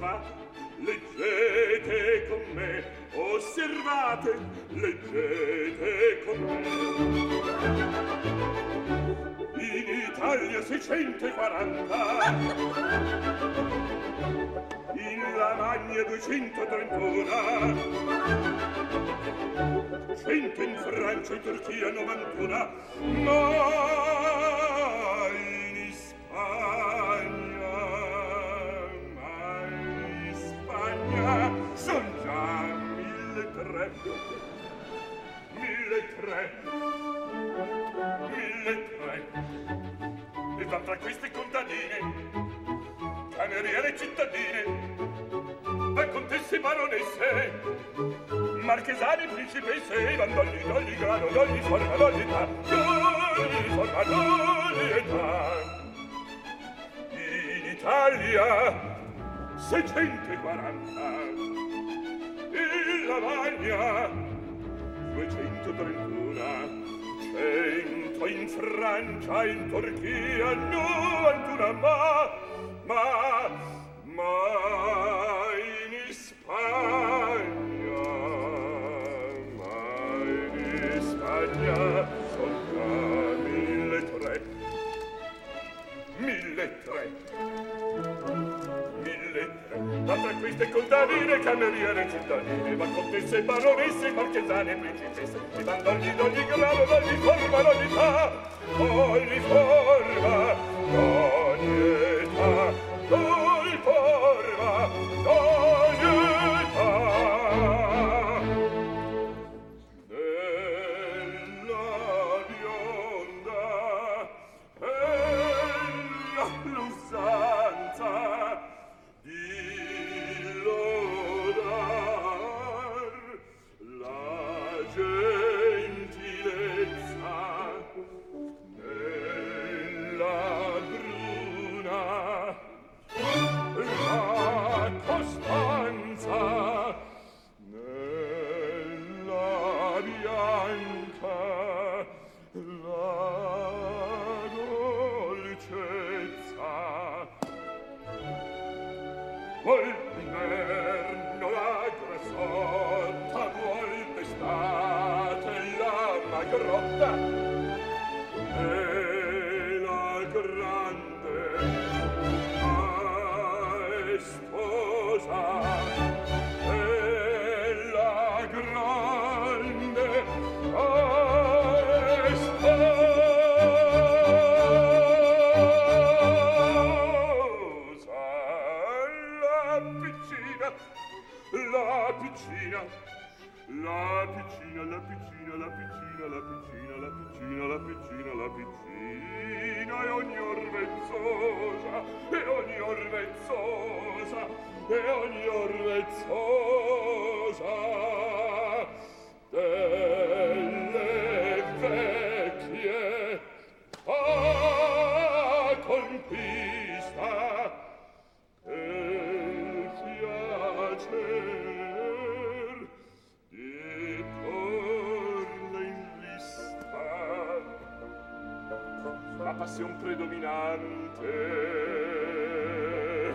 osservate leggete con me osservate leggete con me. In Italia 640 in Lamagna 231 100 in Francia e Turchia 91 ma tre Mille tre. Mille tre. E va tra queste contadine cameriere cittadine va contesse baronesse marchesani principesse van d'ogni d'ogni grado d'ogni forma d'ogni età d'ogni forma d'ogni età. In Italia seicento e lavagna duecento trentuna cento in Francia in Turchia 91 ma ma ma in Spagna ma in Spagna Riviste contadine, cameriere, cittadine, ma contesse, baronesse, marchesane, principesse, di bandogli d'ogni grado, d'ogni forma, d'ogni età, ogni forma, d'ogni età, d'ogni forma, d'ogni la piccina, la piccina, la piccina, la piccina, la piccina, la piccina, la piccina, e ogni orvezzosa, e ogni orvezzosa, e ogni orvezzosa. Eh.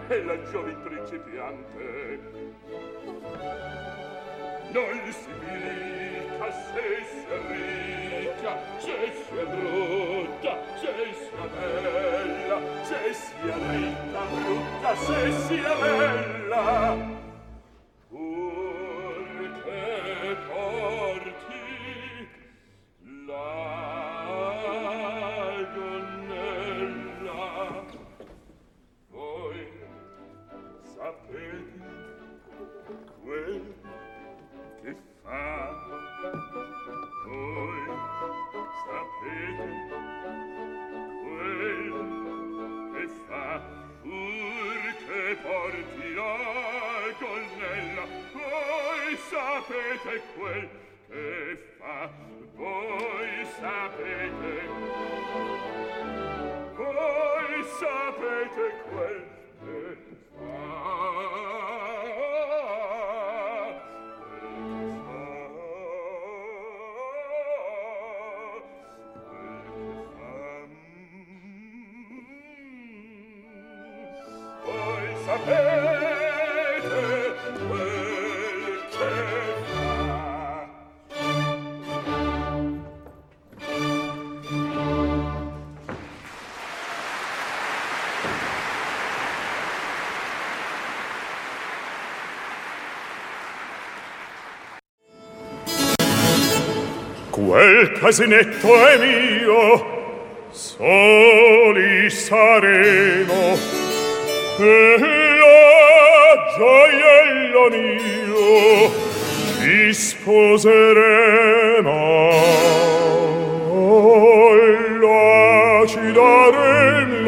e la giovin principiante noi si milica se sia ricca se sia brutta se sia bella se sia ricca brutta se sia bella. sapete quel quel casinetto è mio soli saremo. E la gioiello mio ci sposeremo. Oh, la ci darem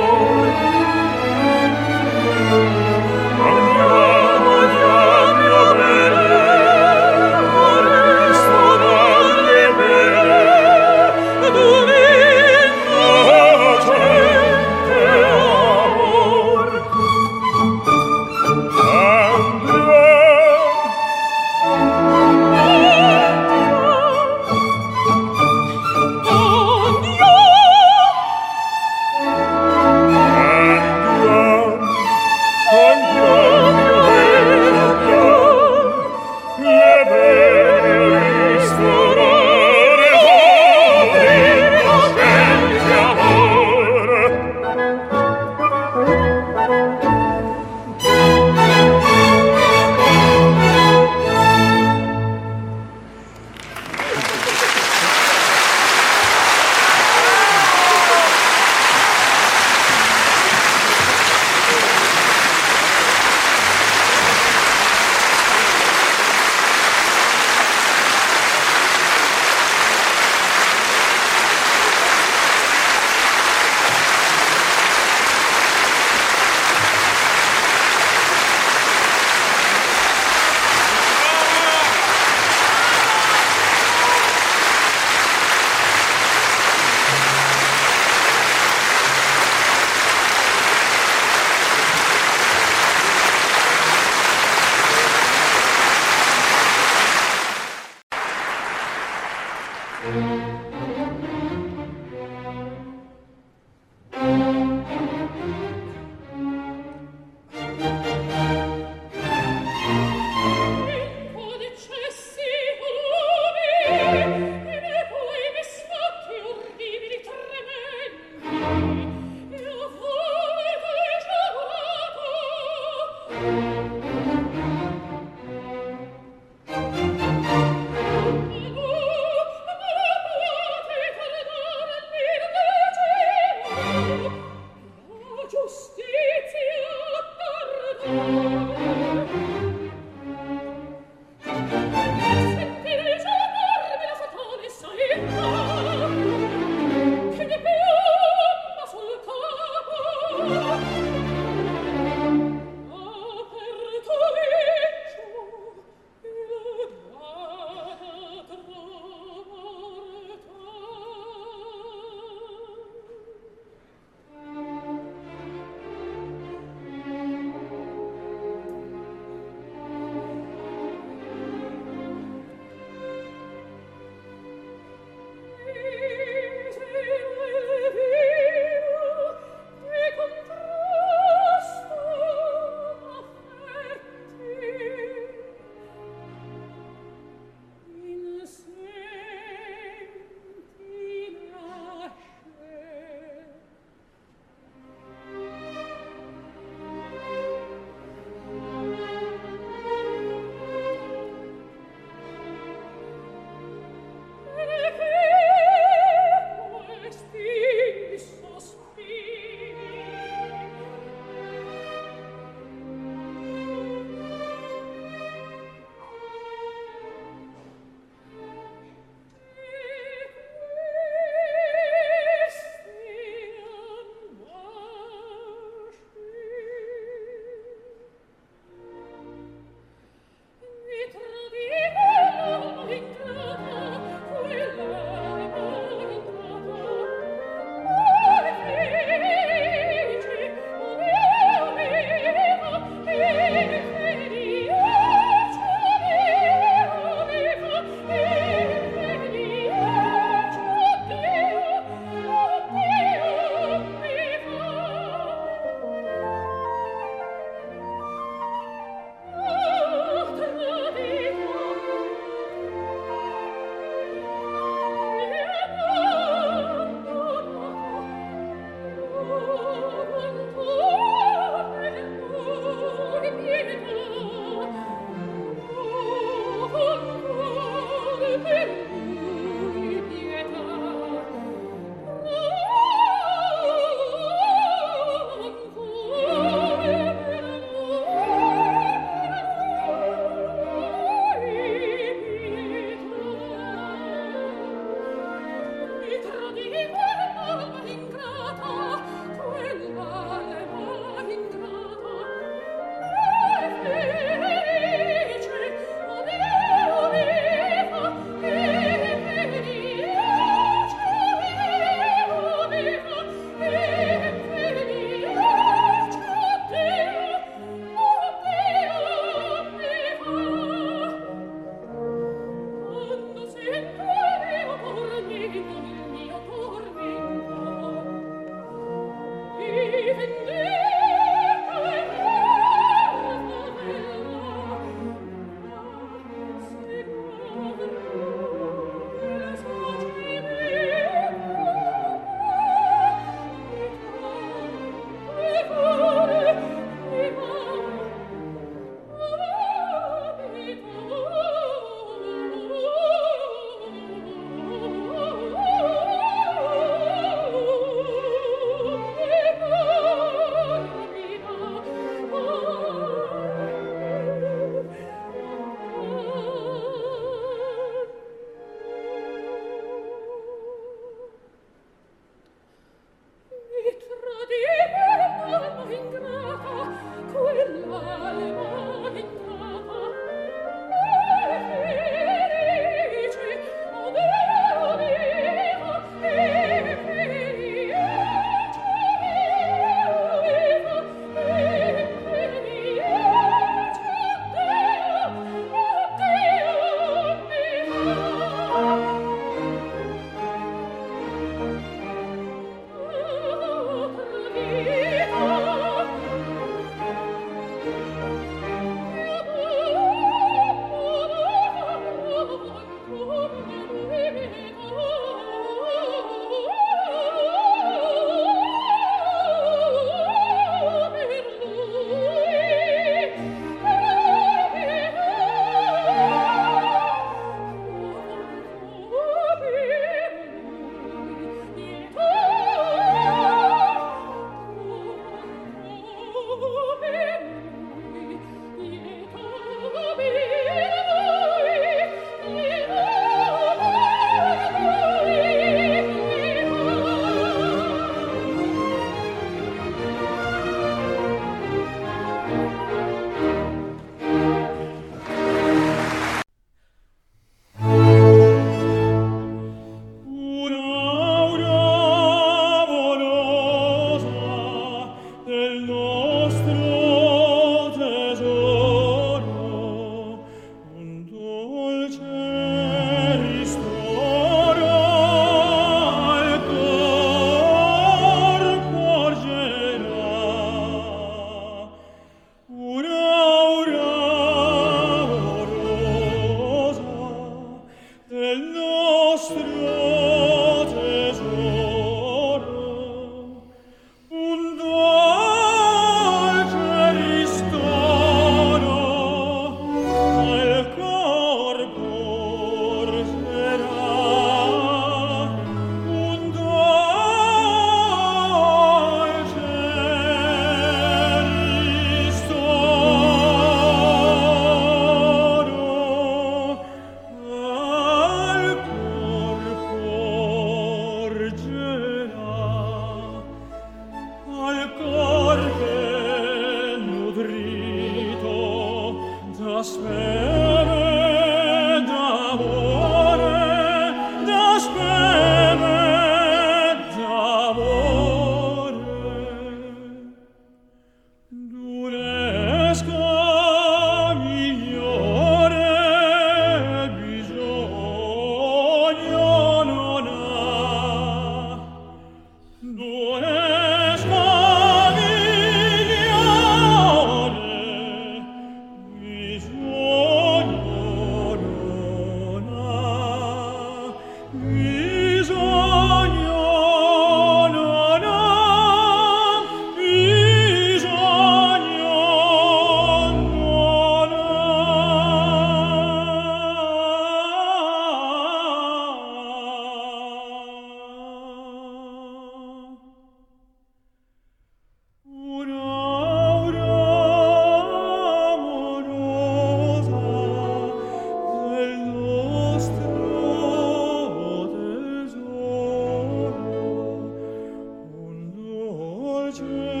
Virgin.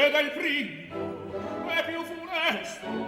ed è il primo e più funesto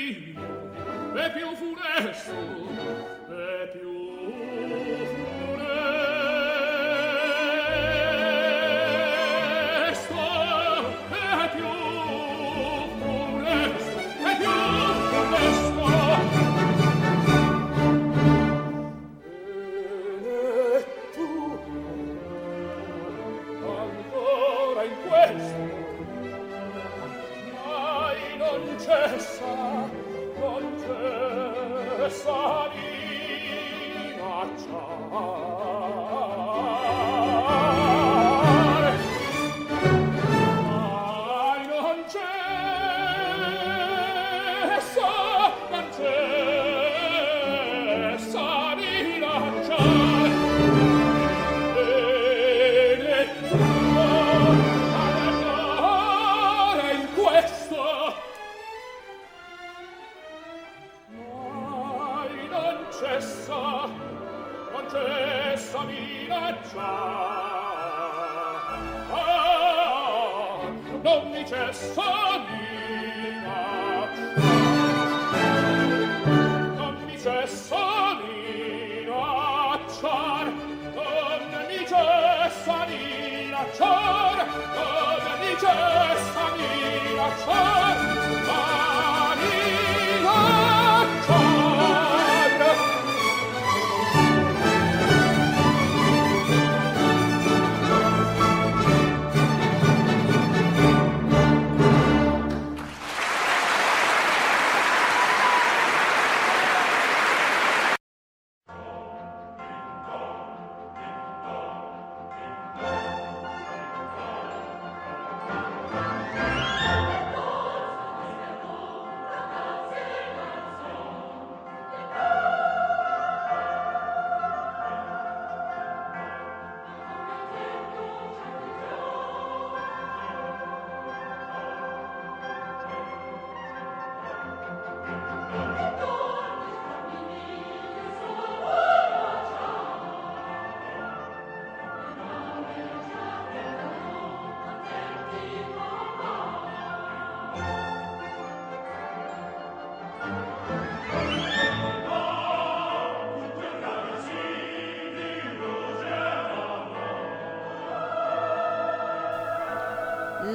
sereno e più funesto 冲